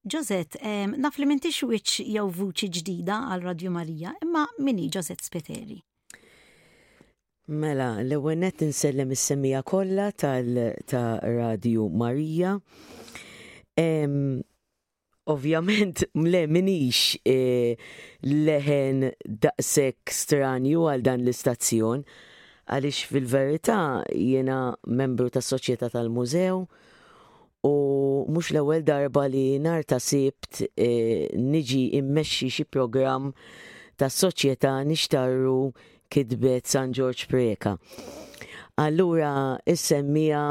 Ġozett, ehm, naf li m'intix wiċċ jew vuċi ġdida għal Radju Marija, imma min hi Ġozett Spiteri? Mela, l-ewwel nett insellem is-semija kollha tal ta' Radju Marija. Ehm, Ovvjament, mle minix e, leħen daqsek stranju għal dan l-istazzjon, għalix fil-verita jena membru ta' Soċjetà tal-Mużew u mhux l-ewwel darba li nhar ta' Sibt eh, niġi immexxi xi programm tas-soċjetà nixtarru kitbet San Ġorġ Preka. Allura is-semmija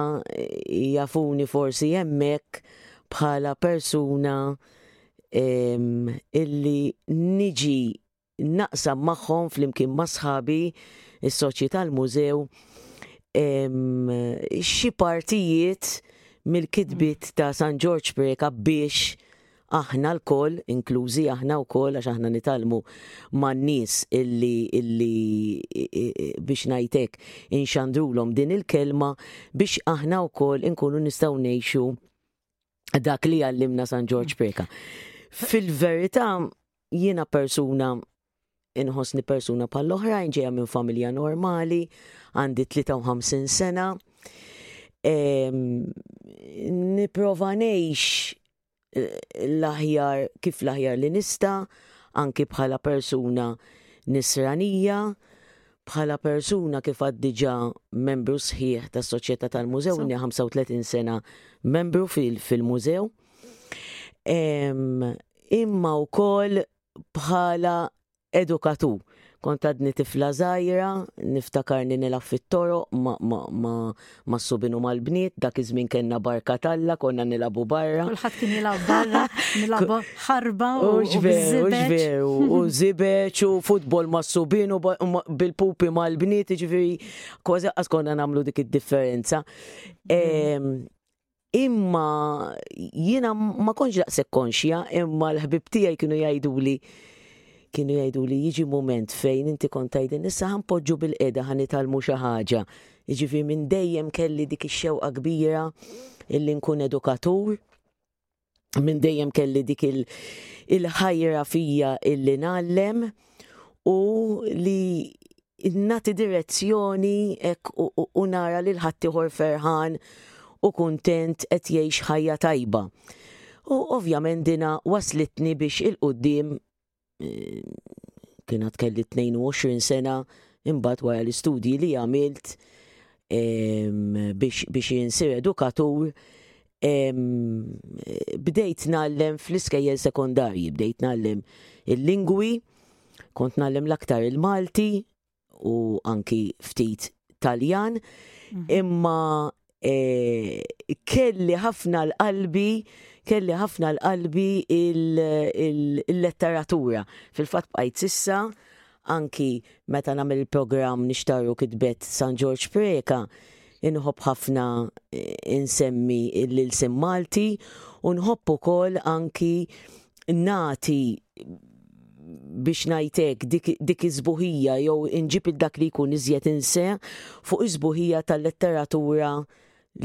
jafuni forsi hemmhekk bħala persuna illi niġi naqsam magħhom flimkien ma' sħabi, is-soċji tal-mużew, xi partijiet mill-kitbiet ta' San Ġorġ Preca biex aħna l-koll, inklużi aħna u koll, għax aħna nitalmu man nies illi, illi biex najtek inxandrulom din il-kelma biex aħna u koll inkunu nistaw nejxu dak li għallimna San Ġorġ Peka. Fil-verita, Jiena persuna inħossni persuna bħal oħrajn ġejja minn familja normali, għandi 53 sena. Niprova ngħix eh, l-aħjar kif l-aħjar li nista, anki bħala persuna nisranija, bħala persuna kif għaddiġa membru sħiħ tas soċjetà tal-mużew, 35 sena membru fil-mużew. Fil imma wkoll bħala edukatu. Kont għadni tifla żgħira, niftakarni nilgħab fit-toroq ma, ma, ma, ma s-subin u mal-bniet, dak iż-żmien kellna barka talla, konna nilgħabu barra. Kulħadd kien jilgħab barra, nilgħabu ħarba u ġveru, u żibeċ u futbol ma s-subin u bil-pupi mal-bniet, ġifieri kważi qas konna nagħmlu dik id-differenza. Imma jiena ma kontx daqshekk konxja, imma l-ħbib tiegħi kienu jgħiduli kienu jgħiduli jiġi mument fejn inti kont tgħidin issa ħanpoġġu bil-qiegħda ħa nitgħallmu xi ħaġa. Jiġifieri minn dejjem kelli dik ix-xewqa kbira illi nkun edukatur. minn dejjem kelli dik il-ħajra fija illi nallem u li nati direzzjoni u nara lil ħaddieħor ferħan u kuntent qed jgħix ħajja tajba. U ovvjament dina waslitni biex il-qudiem kienet kelli 22 sena imbagħad wara l-istudji li għamilt biex jinsir edukatur bdejt nallem fl-iskejjel sekondarji, bdejt nallem il-lingwi, kont nallem l-aktar il-Malti, u anki ftit Taljan, mhm. imma eh, kelli ħafna l-qalbi kelli ħafna l-qalbi il-letteratura. Fil-fat bqajt sissa, anki meta nagħmel il-programm nixtaru kitbet San George Preka, inħobb ħafna eh, insemmi l-ilsim Malti u nħobb ukoll anki nagħti biex ngħidlek dik, dik iż-żbuħija jew inġib il dak li jkun iżjed inse fuq iż-żbuħija tal-letteratura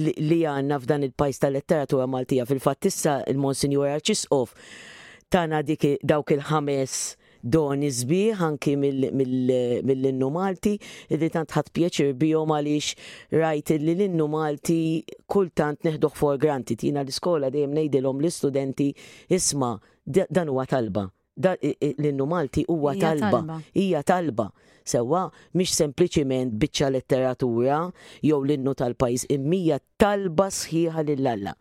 li għandna f'dan il-pajjiż tal-letteratura Maltija. Fil-fatt issa il-Monsinjur Arċisqof tana dik dawk il-ħames doni sbieħ anki mill-innu Malti li tant ħadd pjaċir bihom għaliex rajt li l-innu Malti kultant neħduh for granted. Jiena l-iskola dejjem ngħidilhom l-istudenti isma' dan huwa talba. L-innu Malti huwa talba. Hija talba. Sewwa mhix sempliċiment biċċa letteratura jew l-innu tal-pajjiż immija talba sħiħa lil Alla.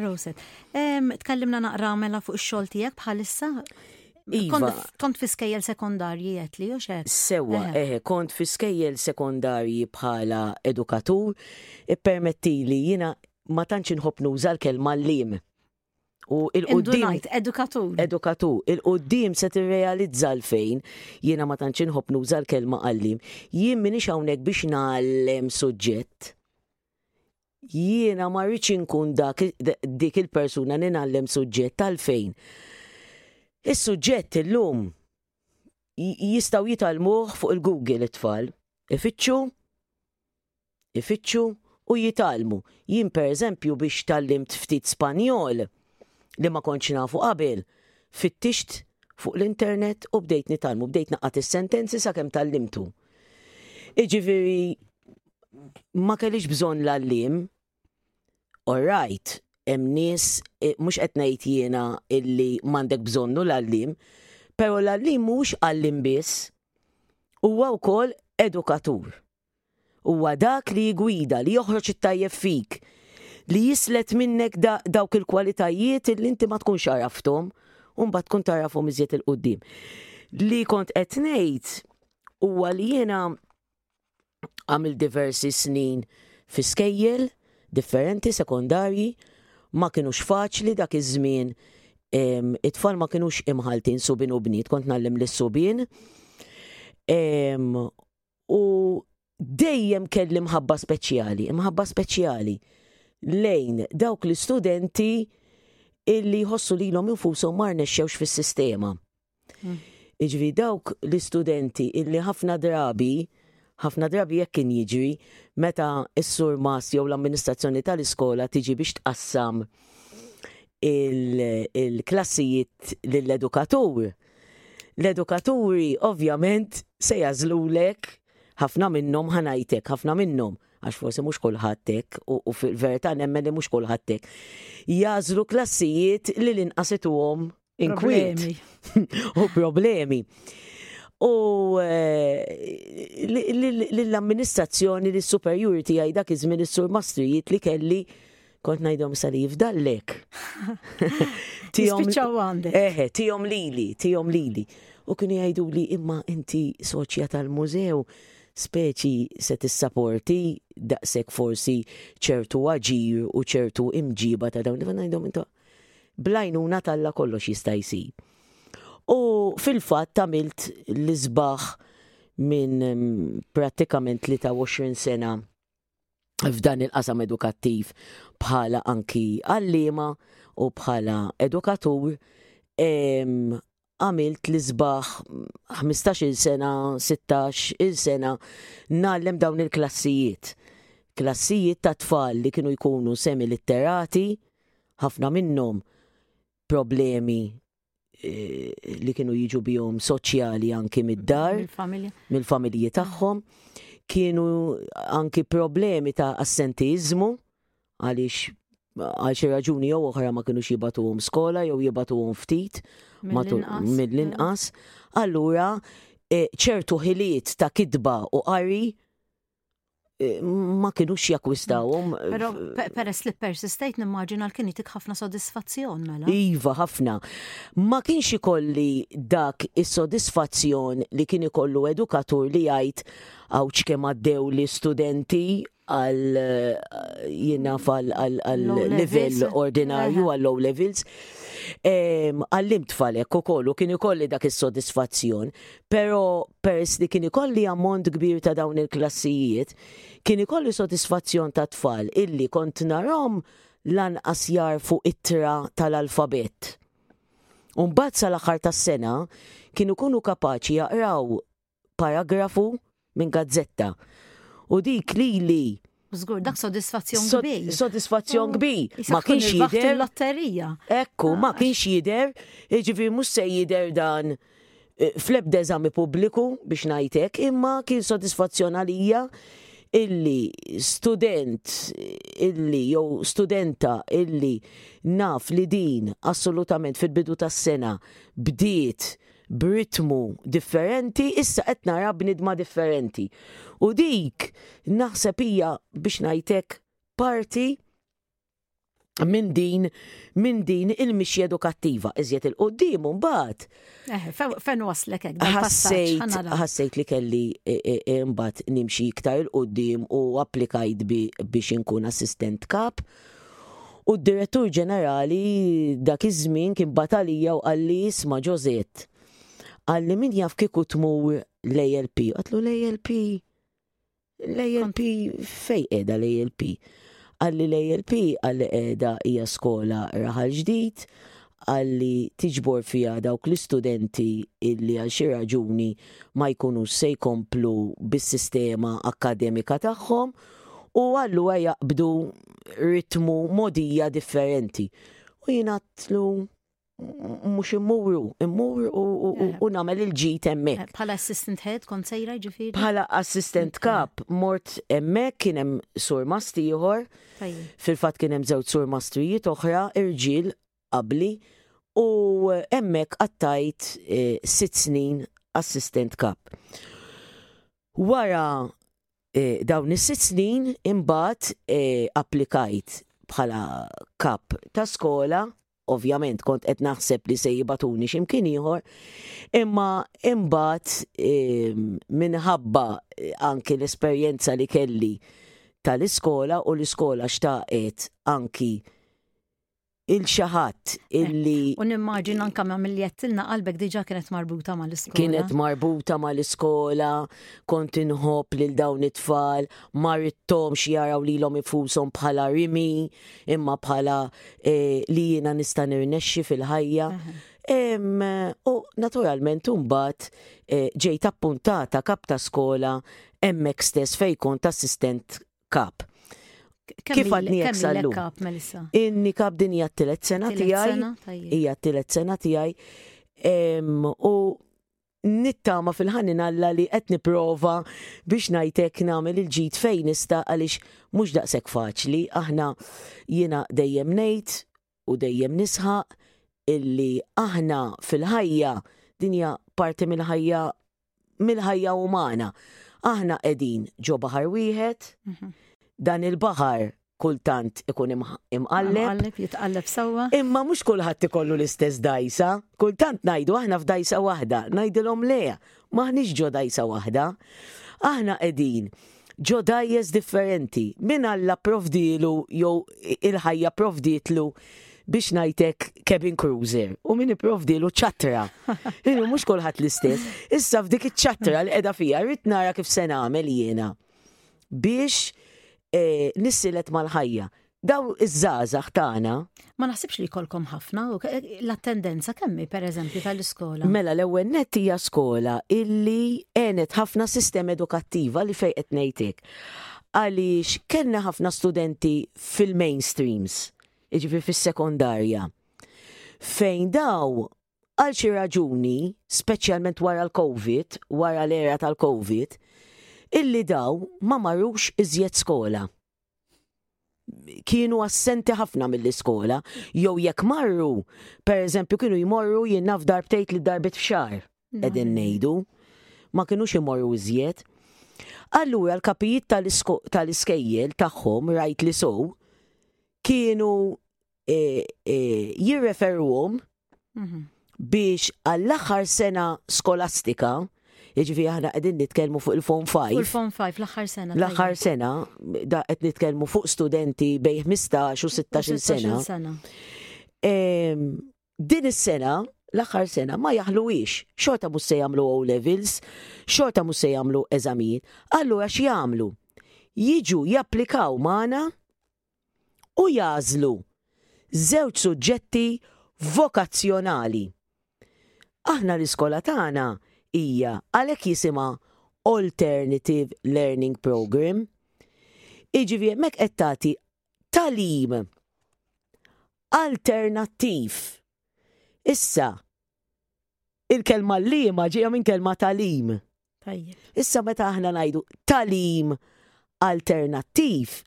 Roset, tkellimna naqra mela fuq ix-xogħol tiegħek bħalissa? Iva. Kont fi skejjel sekondarji jett li joxe? Sewa, eh, kont fi skejjel sekondarji bħala edukatur, permetti li jina ma tantx inħobb nuża l-kelma l-lim. U il-qoddim. Edukatur. Edukatur. Il-qoddim se tirrealizza l-fejn, jiena ma tantx inħobb nuża l-kelma għallim, jien minix hawnhekk biex nagħallem suġġett. Jiena ma rridx inkun dak dik il-persuna li nagħallem suġġett għalfejn. Is-suġġett illum jistgħu jitalmuh fuq il-Google it-tfal. Ifittxu ifittxu u jitgħallmu. Jien pereżempju biex tgħallimt ftit Spanjol li ma kontx nafu qabel, fittixt fuq l-internet u bdejt nitgħallmu, bdejt naqgħad is-sentenzi sakemm tgħallimtu. Iġifieri ma kellix bżonn l-għalliem, all right, hemm nies e, mhux qed ngħid jiena illi m'għandek bżonnu l-għalliem, però l-għalliem mhux għallim biss, huwa wkoll edukatur. Huwa dak li jiggwida, li joħroġ it-tajjeb fik, li jislet minnek dawk il-kwalitajiet li inti ma tkunx għarafthom u mbagħad tkun tagħrafhom iżjed 'il quddiem. Li kont qed ngħid huwa li jiena għamilt diversi snin fi skejjel differenti sekondarji, ma kinux faċli dak iż-żmien it-tfal ma kinux imħalltin subien u bniet, kont ngħallem lis-subien u dejjem kelli mħabba speċjali, mħabba speċjali lejn dawk l-istudenti illi jħossu li l-om infusom mar nexxewx fis-sistema. Mm. Iġvi dawk l-istudenti illi ħafna drabi, ħafna drabi jekk kien jiġri, meta s-sur mas jew l-amministrazzjoni tal-iskola tiġi biex tqassam il-klassijiet lill-edukatur, L-edukaturi ovvjament se jażlulek ħafna minnhom ħa ngħidlek ħafna minnhom għax forsi mhux kulħadd hekk u, u fil-verità nemmen li mhux kulħadd hekk. Jażlu klassijiet li l-inqas ituhom inkwiet u problemi. U eh, l-amministrazzjoni li superjuri tiegħi dak iż-żmien is-sur mastrijiet li kelli Kont ngħidhom sa li jifdallek. Tihom għandek. Eħe, tihom lili, tihom lili. U kienu jgħidu li imma inti soċja tal-mużew speċi se tissaporti daqshekk forsi ċertu aġir u ċertu imġiba ta' dawn li ngħidhom inta blajnuna talla kollox jista' jsir. U fil-fatt tamilt l-isbaħ minn mm, prattikament 23 sena f'dan il-qasam edukattiv bħala anki għallima u bħala edukatur għamilt l isbaħ 15-il sena, 16-il sena nallem dawn il-klassijiet. Klassijiet ta' tfal li kienu jkunu semi-litterati, ħafna minnhom problemi eh, li kienu jiġu bihom soċjali anki mid-dar, mill-familji tagħhom, kienu anki problemi ta' assentizmu għaliex għal xi raġuni jew oħra ma kienux jibatuhom skola jew jibatuhom ftit mill-inqas. Allura eh, ċertu ħiliet ta' kidba u qari Eh, ma kienux jakwistawhom. Mm. Però eh, peress li persistejt nimmaġina l kinitik ħafna sodisfazzjon mela. Iva ħafna. Ma kienx ikolli dak is-sodisfazzjon li kien ikollu edukatur li jgħid għawċ kemm għaddew li studenti għal eh, jina fal għal level ordinarju għal low levels għallimt falek u kollu kien ikolli dak is-sodisfazzjon Però peress li kien ikolli ammont kbir ta' dawn il-klassijiet, kien ikolli sodisfazzjon tat-tfal illi kont narahom lanqas jagħrfu ittra tal-alfabett. U mbagħad sal-aħħar tas-sena kienu jkunu kapaċi jaqraw paragrafu minn gazzetta. U dik li li Żgur dak sodisfazzjon kbir. Sodisfazzjon oh, kbir. Ma kienx jidher. lotterija Ekku, ma ah. kienx jidher, jiġifieri mhux se jidher dan eh, fl-ebda eżami pubbliku biex ngħidlek, imma kien sodisfazzjon għalija illi student illi jew studenta illi naf li din assolutament fil-bidu tas-sena bdiet b'ritmu differenti, issa qed nara bniedma differenti. U dik naħseb hija biex ngħidlek parti minn din minn din il-mixja edukattiva. Iżjed il-qoddim mbagħad. Eh, fejn waslek hekk ħassejt ħassejt li kelli e, e, e, mbagħad nimxi iktar il-qoddim u applikajt biex inkun assistent kap U d-Direttur Ġenerali dak iż-żmien kien bagħat għalija u qalli, isma' Josette, qalli min jaf kieku tmur l-ALP. Għedtlu l-ALP? L-ALP fejn qiegħda l-ALP? Qalli l-ALP qalli qiegħda hija skola Raħal Ġdid, qalli tiġbor fiha dawk l-istudenti illi għal xi raġuni ma jkunux se jkomplu bis-sistema akkademika tagħhom, u allura jaqbdu ritmu mogħdija differenti. U jien għatlu mhux immuru, immur u nagħmel il-ġid hemmhekk. Eh, bħala assistant head kont sejra ġifieri? Bħala assistant kap mort hemmhekk kien hemm sur mastri ieħor. Fil-fatt kien hemm żewġ sur mastrijiet oħra irġiel qabli u hemmhekk qattajt eh, sitt snin assistant kap. Wara Dawn is-sitt snin imbagħad applikajt bħala kap ta' skola ovvjament kont qed naħseb li se jibatuni x'imkien ieħor, imma imbagħad ehm, minħabba eh, anki l-esperjenza li kelli tal-iskola u l-iskola xtaqet anki il xi ħadd illi. U nimmaġina anke ma' milli qedtilna qalbek diġà kienet marbuta mal-iskola. Kienet marbuta mal-iskola, kont inħobb lil dawn it-tfal, ma ridthomx jaraw lilhom infushom bħala rimi, imma bħala eh, li jiena nista' nirnexxi fil-ħajja. Em, u naturalment imbagħad eh, ġejt appuntata kap ta' skola hemmhekk stess fejn kont assistent kap. Kif għadni jek sallu? Inni kap din hija t-tielet sena tiegħi, hija t-tielet sena tiegħi. U nittama fil-ħanin alla li qed niprova biex najtek nagħmel il-ġid fejn nista' għaliex mhux daqshekk faċli aħna jiena dejjem ngħid u dejjem nisħaq illi aħna fil-ħajja dinja parti mill-ħajja mill-ħajja umana. Aħna qegħdin ġo baħar wieħed, mhm. dan il-baħar kultant ikun imqalleb. jitqalleb sewwa. Imma mhux kulħadd ikollu l-istess dajsa. Kultant ngħidu aħna f'dajsa waħda, ngħidilhom le, maħniex ġo dajsa waħda. Aħna qegħdin ġo dgħajjes differenti. Min Alla pprovdielu jew il-ħajja pprovdietlu biex ngħidlek cabin cruiser u min ipprovdielu ċatra. Inu mhux kulħadd l-istess. Issa f'dik iċ-ċatra li qiegħda fija rrid nara kif se nagħmel jiena biex eh, nissilet mal-ħajja. Daw iż-żgħażagħ tagħna. Ma naħsibx li jkollkom ħafna l-attendenza kemmi pereżempju tal-iskola. Mela l-ewwel nett hija skola illi għenet ħafna sistema edukattiva li fejn qed ngħidlek. Għaliex kellna ħafna studenti fil-mainstreams, jiġifieri fis-sekondarja. Fejn daw għal xi raġuni, speċjalment wara l-Covid, wara l-era tal-Covid, illi daw ma marrux iżjed skola. kienu assenti ħafna mill-iskola, jew jekk marru, per eżempju, kienu jmorru jinnaf darbtejt li darbit f'xar, edin nejdu, ma kienux imorru iżjed. Allura l-kapijiet tal-iskejjel tagħhom rajt li sow kienu e, e, jirreferuhom mhm. biex għall-aħħar sena skolastika Iġvi aħna qegħdin nitkellmu fuq il-Form 5. Fuq il-Form 5 l-aħħar sena. L-aħħar sena da qed nitkellmu fuq studenti bej 15 u 16 sena. Din is-sena l-aħħar sena ma jaħluwix, xorta mhux se jagħmlu O levels, xorta mhux se jagħmlu eżamijiet, allura x'jagħmlu? Jiġu japplikaw magħna u jagħżlu żewġ suġġetti vokazzjonali. Aħna l-iskola tagħna hija għalhekk jisimha Alternative Learning Programme. Jiġifieri hemmhekk qed tagħti tagħlim alternattiv. Issa, il-kelma l-lima ġeja minn kelma talim. Issa meta aħna ngħidu talim alternattiv,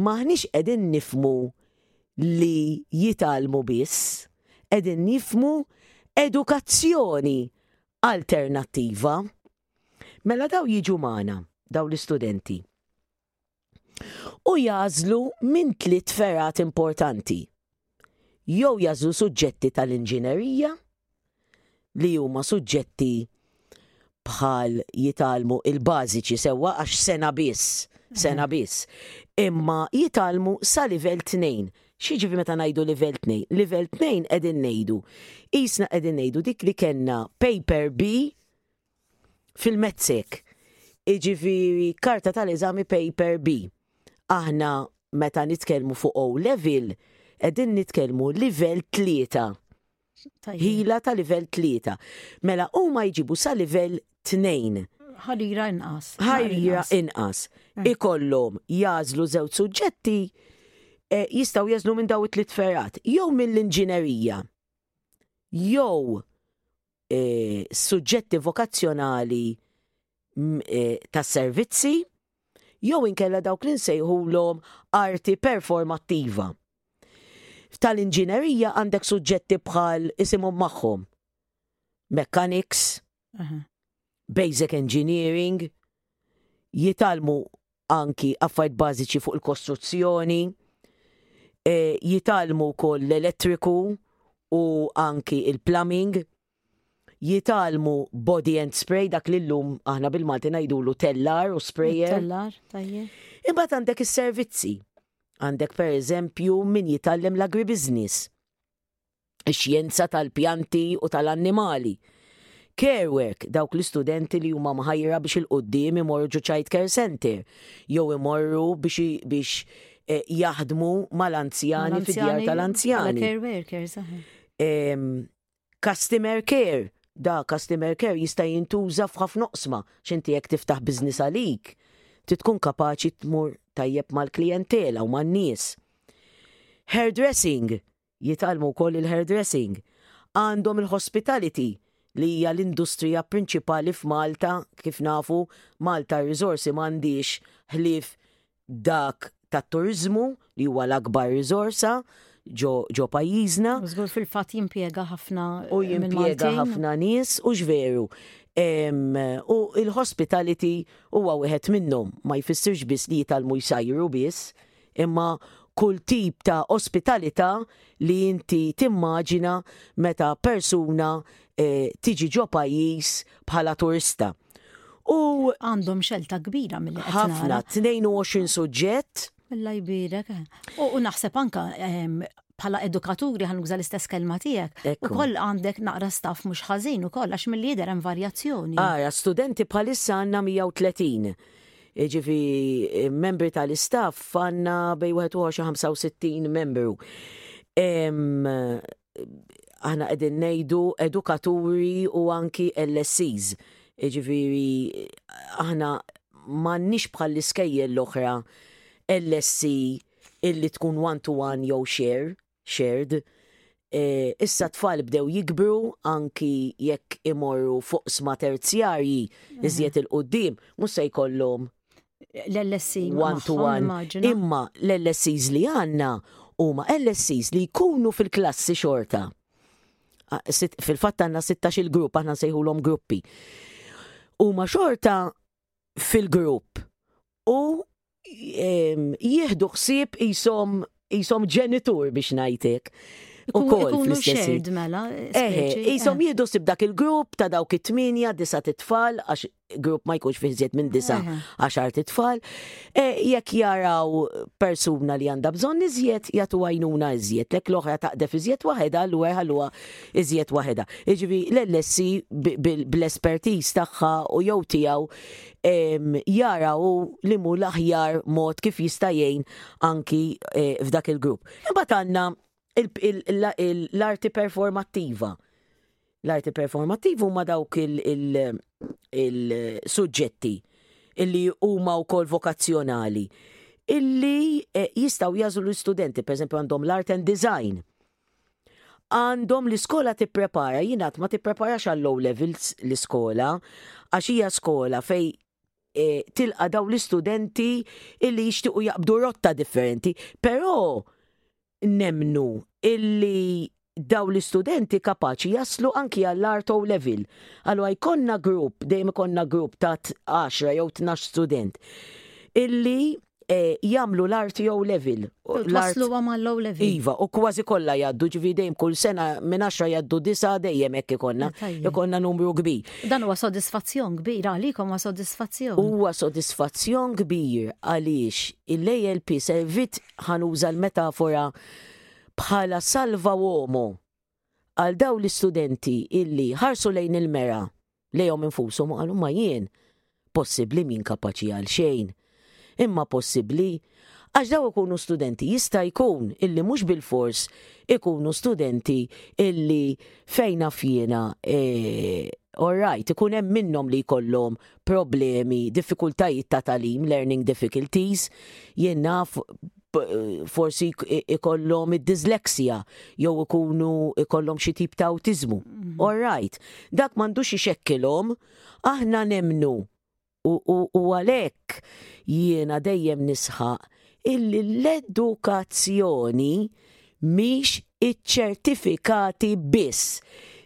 maħniex qegħdin nifmu li jitalmu biss, qegħdin nifmu edukazzjoni alternattiva. Mela daw jiġu magħna, daw l-istudenti. u jagħżlu minn tliet fergħat importanti, jew jagħżlu suġġetti tal-inġinerija li huma suġġetti bħal jitgħallmu l-bażiċi sewwa għax sena biss, sena biss, imma jitgħallmu sa livell tnejn. X'jiġifieri meta ngħidu livell tnejn? Livell tnejn qegħdin ngħidu, qisna qegħdin ngħidu dik li kellna paper bi fil-METSEC, jiġifieri karta tal-eżami Paper B. Aħna meta nitkellmu fuq O level, qegħdin nitkellmu livell tlieta. Ħila ta' livell tlieta. Mela huma jġibu sa livell tnejn. Ħarira inqas. Ħarira inqas. Mm. Ikollhom jażlu żewġ suġġetti eh, jistgħu jażlu minn daw it-tliet ferrat, jew mill-inġinerija, jew eh, suġġetti vokazzjonali mm, eh, tas servizzi jew inkella dawk li nsejħulhom arti performattiva. Tal-inġinerija għandek suġġetti bħal isimhom magħhom. Mechanics, uh -huh. basic engineering, jitalmu anki affarijiet bażiċi fuq il-kostruzzjoni, jitgħallmu wkoll l-elettriku u anki il-plumbing, jitgħallmu body and spray dak li llum aħna bil-Malti ngħidulu tellar u sprayer. Tellar, tajjeb. Imbagħad għandek is-servizzi. Għandek pereżempju min jitgħallem l-agribusiness. ix-xjenza tal-pjanti u tal-annimali. Care Work, dawk l-istudenti li huma mħajra biex il-quddiem imorru ġo Child Care Centre jew imorru biex biex eh, jaħdmu mal-anzjani fid-djar tal-anzjani. Care workers, Customer care, da customer care jista' jintuża f'ħafna oqsma x'inti jekk tiftaħ biżnis għalik. Titkun kapaċi tmur tajjeb mal-klijentela u man-nies. Hairdressing, Jitgħallmu wkoll il-hairdressing. Għandhom il-hospitality li hija l-industrija prinċipali f'Malta, kif nafu, Malta r-riżorsi ma għandhiex ħlief dak tat-turiżmu li huwa l-akbar riżorsa ġo pajjiżna. Żgur fil-fatt jimpjega ħafna U jimpjega ħafna nies u x'veru. U l-hospitality huwa wieħed minnhom, ma jfissirx biss li jitgħallmu jsajru biss, imma kull tip ta' ospitalità li inti timmaġina meta persuna e, tiġi ġo pajjiż bħala turista. U għandhom xelta kbira mill Ħafna, 22 suġġett. Alla jbirek. U, u naħseb anka bħala edukaturi għan uża l-istess kelma tiegħek. U koll għandek naqra staff mhux ħażin ukoll għax mill-lider hemm varjazzjoni. Ara, studenti bħalissa għandna 130. Jiġifi membri tal-istaff għanna bej 21-65 membru. Aħna qegħdin ngħidu edukaturi u anki LSCs. Jiġifieri aħna m'għandniex bħall-iskejjel l-oħra LSC illi tkun one-to-one jew share, shared, issa t-tfal bdew jikbru anki jekk imorru f'oqsma terzjarji iżjed 'il quddiem, mhux se jkollhom l-LSE one to one. Imma l-LSEs li għandna huma LSEs li jkunu fil-klassi xorta. Fil-fatt għandna sittax-il grupp, aħna nsejħulhom gruppi. Huma xorta fil-grupp u jieħdu ħsieb jisom jisom ġenitur biex najtek. U kol fl-istess. mela. jisom eh. jihdu sib dak il-grupp ta' dawk it-tminja, disa t-tfal, għax grupp ma jkunx fiħziet minn disa eh. għaxar t-tfal. Eh, jekk jaraw persuna li għanda bżon iżjed, jatu għajnuna iżjed, lek l-oħra taqdef iżjed waħed għallu għallu iżjed waħedha. Jiġifieri l-LSE bl-espertiż tagħha u jew tiegħu jara hu li mhu l-aħjar mod kif jista' jgħin anki f'dak il-grupp. Imbagħad għandna l-arti performattiva. L-arti performattiva huma dawk il-suġġetti illi huma wkoll vokazzjonali illi jistgħu jażlu l-istudenti, pereżempju għandhom l-art and design għandhom l-iskola tipprepara, jien qatt ma tippreparax għal low levels l-iskola, għax hija skola fej e, tilqa daw l-istudenti illi jixtiequ jaqbdu rotta differenti, però nemnu illi daw l-istudenti kapaċi jaslu anki għall-art o level. Allora jkonna grupp, dejjem ikonna grupp ta' 10 jew 12 student illi eh, jagħmlu l-arti O level. Waslu għama l-O level. Iva, u kważi kollha jgħaddu ġifi dejjem kull sena minn 10 jgħaddu disa dejjem hekk ikonna, ah, ikonna numru kbir. Dan huwa sodisfazzjon kbir għalikom huwa sodisfazzjon. Huwa sodisfazzjon kbir għaliex il-ALP servit ħanuża l-metafora bħala salva uomo għal dawn l-istudenti illi ħarsu lejn il-mera, lejhom infushom u qalu ma jien possibbli m'inkapaċi għal xejn. Imma possibbli għax daw ikunu studenti jista' jkun illi mhux bilfors ikunu studenti illi fejn afjina e, all right, ikun hemm minnhom li jkollhom problemi, diffikultajiet ta' talim, learning difficulties, jien naf forsi ikollhom id-dyslexia jew ikunu ikollhom xi tip ta' awtiżmu. Mhm. All right, dak m'għandux ixekkilhom aħna nemnu u għalhekk jiena dejjem nisħaq illi l-edukazzjoni mhix iċċertifikati biss.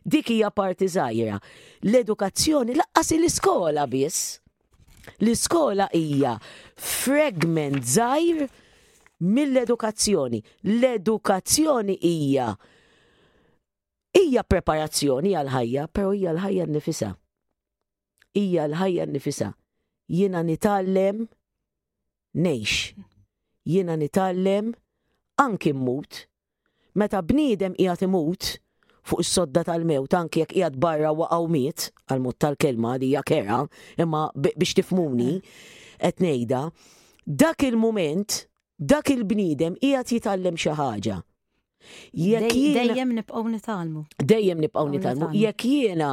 Dik hija parti żgħira. L-edukazzjoni laqqas hi l-iskola biss. L-iskola hija fragment żgħir mill-edukazzjoni. L-edukazzjoni hija hija preparazzjoni għal ħajja, però hija l-ħajja nifisa. Hija l-ħajja nifisa. Jiena nitgħallem ngħix. Jiena nitgħallem anki mmut. Meta bniedem qiegħed imut, fuq is-sodda tal-mewt, anki jekk qiegħed barra waqa' u miet, għal mod tal-kelma li hija kerha, imma biex tifhmuni qed ngħidha, dak il-mument, dak il-bniedem qiegħed jitgħallem xi ħaġa. Jekk jiena Dejjem nibqgħu nitalmu. dejjem nibqgħu nitalmu. nitalmu. Jekk jiena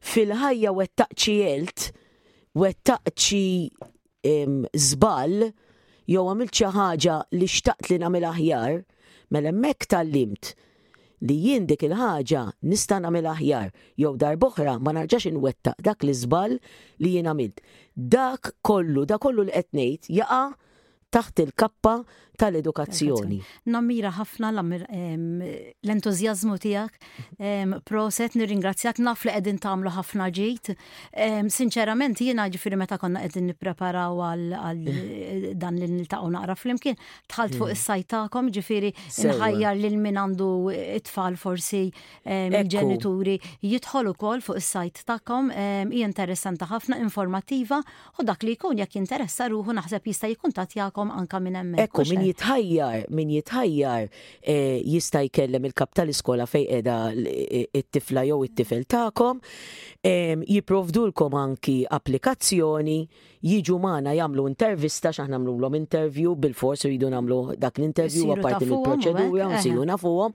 fil-ħajja wettaqt xi għelt, wettaqt xi em, żball, jew għamilt xi ħaġa li xtaqt li nagħmel aħjar, mela hemmhekk tallimt li jien dik il-ħaġa nista' nagħmel aħjar, jew darb'oħra ma narġax inwettaq dak l-iżball li jien għamilt. Dak kollu, dak kollu li qed ngħid jaqa' taħt il-kappa tal-edukazzjoni. Nammira ħafna l-entużjażmu tiegħek. Proset nirringrazzjak naf li qegħdin tagħmlu ħafna ġid. Sinċerament jiena ġifieri meta konna qegħdin nippreparaw għal dan li niltaqgħu naqra flimkien, tħalt fuq is-sajt tagħkom ġifieri nħajjar lil min għandu it-tfal forsi ġenituri jidħol ukoll fuq is-sajt tagħkom. Hija interessanti ħafna, informattiva u dak li jkun jekk jinteressa ruħu naħseb jista' jikkuntattjakom anke minn hemmhekk. Hekk hu min jitħajjar, min jitħajjar eh, jista' jkellem il-kap tal-iskola fejn qiegħda it-tifla jew it-tifel tagħkom, ehm, jipprovdulkom anki applikazzjoni, jiġu magħna jagħmlu intervista x'aħna nagħmluhom interview bil-fors iridu nagħmlu dak l-interview apparti mill-proċedura u nsiru nafuhom.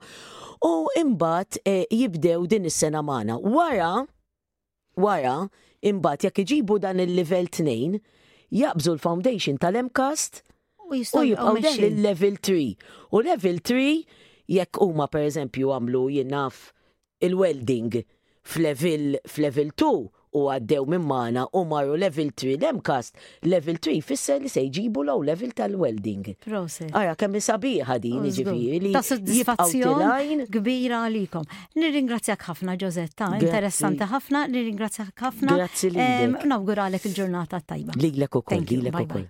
U imbagħad eh, jibdew din is-sena magħna. Wara Wara, imbagħad jekk iġibu dan il-Livell Tnejn, jaqbżu l-foundation tal-MCAST u jibqgħu dan il-Level Three. U Level Three, jekk huma pereżempju għamlu, jien naf, il-welding f'level, f'level two u għaddew minn magħna u marru level three l-MCAST, Level 3 jfisser li se jġibu low level tal-welding. Proset. Ara kemm sabiħa din ġifieri li. Ta' soddisfazzjon kbira għalikom. Nirringrazzjak ħafna Ġożetta, interessanti ħafna, nirringrazzjak ħafna. Grazzi lilek. Nawguralek il-ġurnata tajba. Lilek ukoll, lilek ukoll.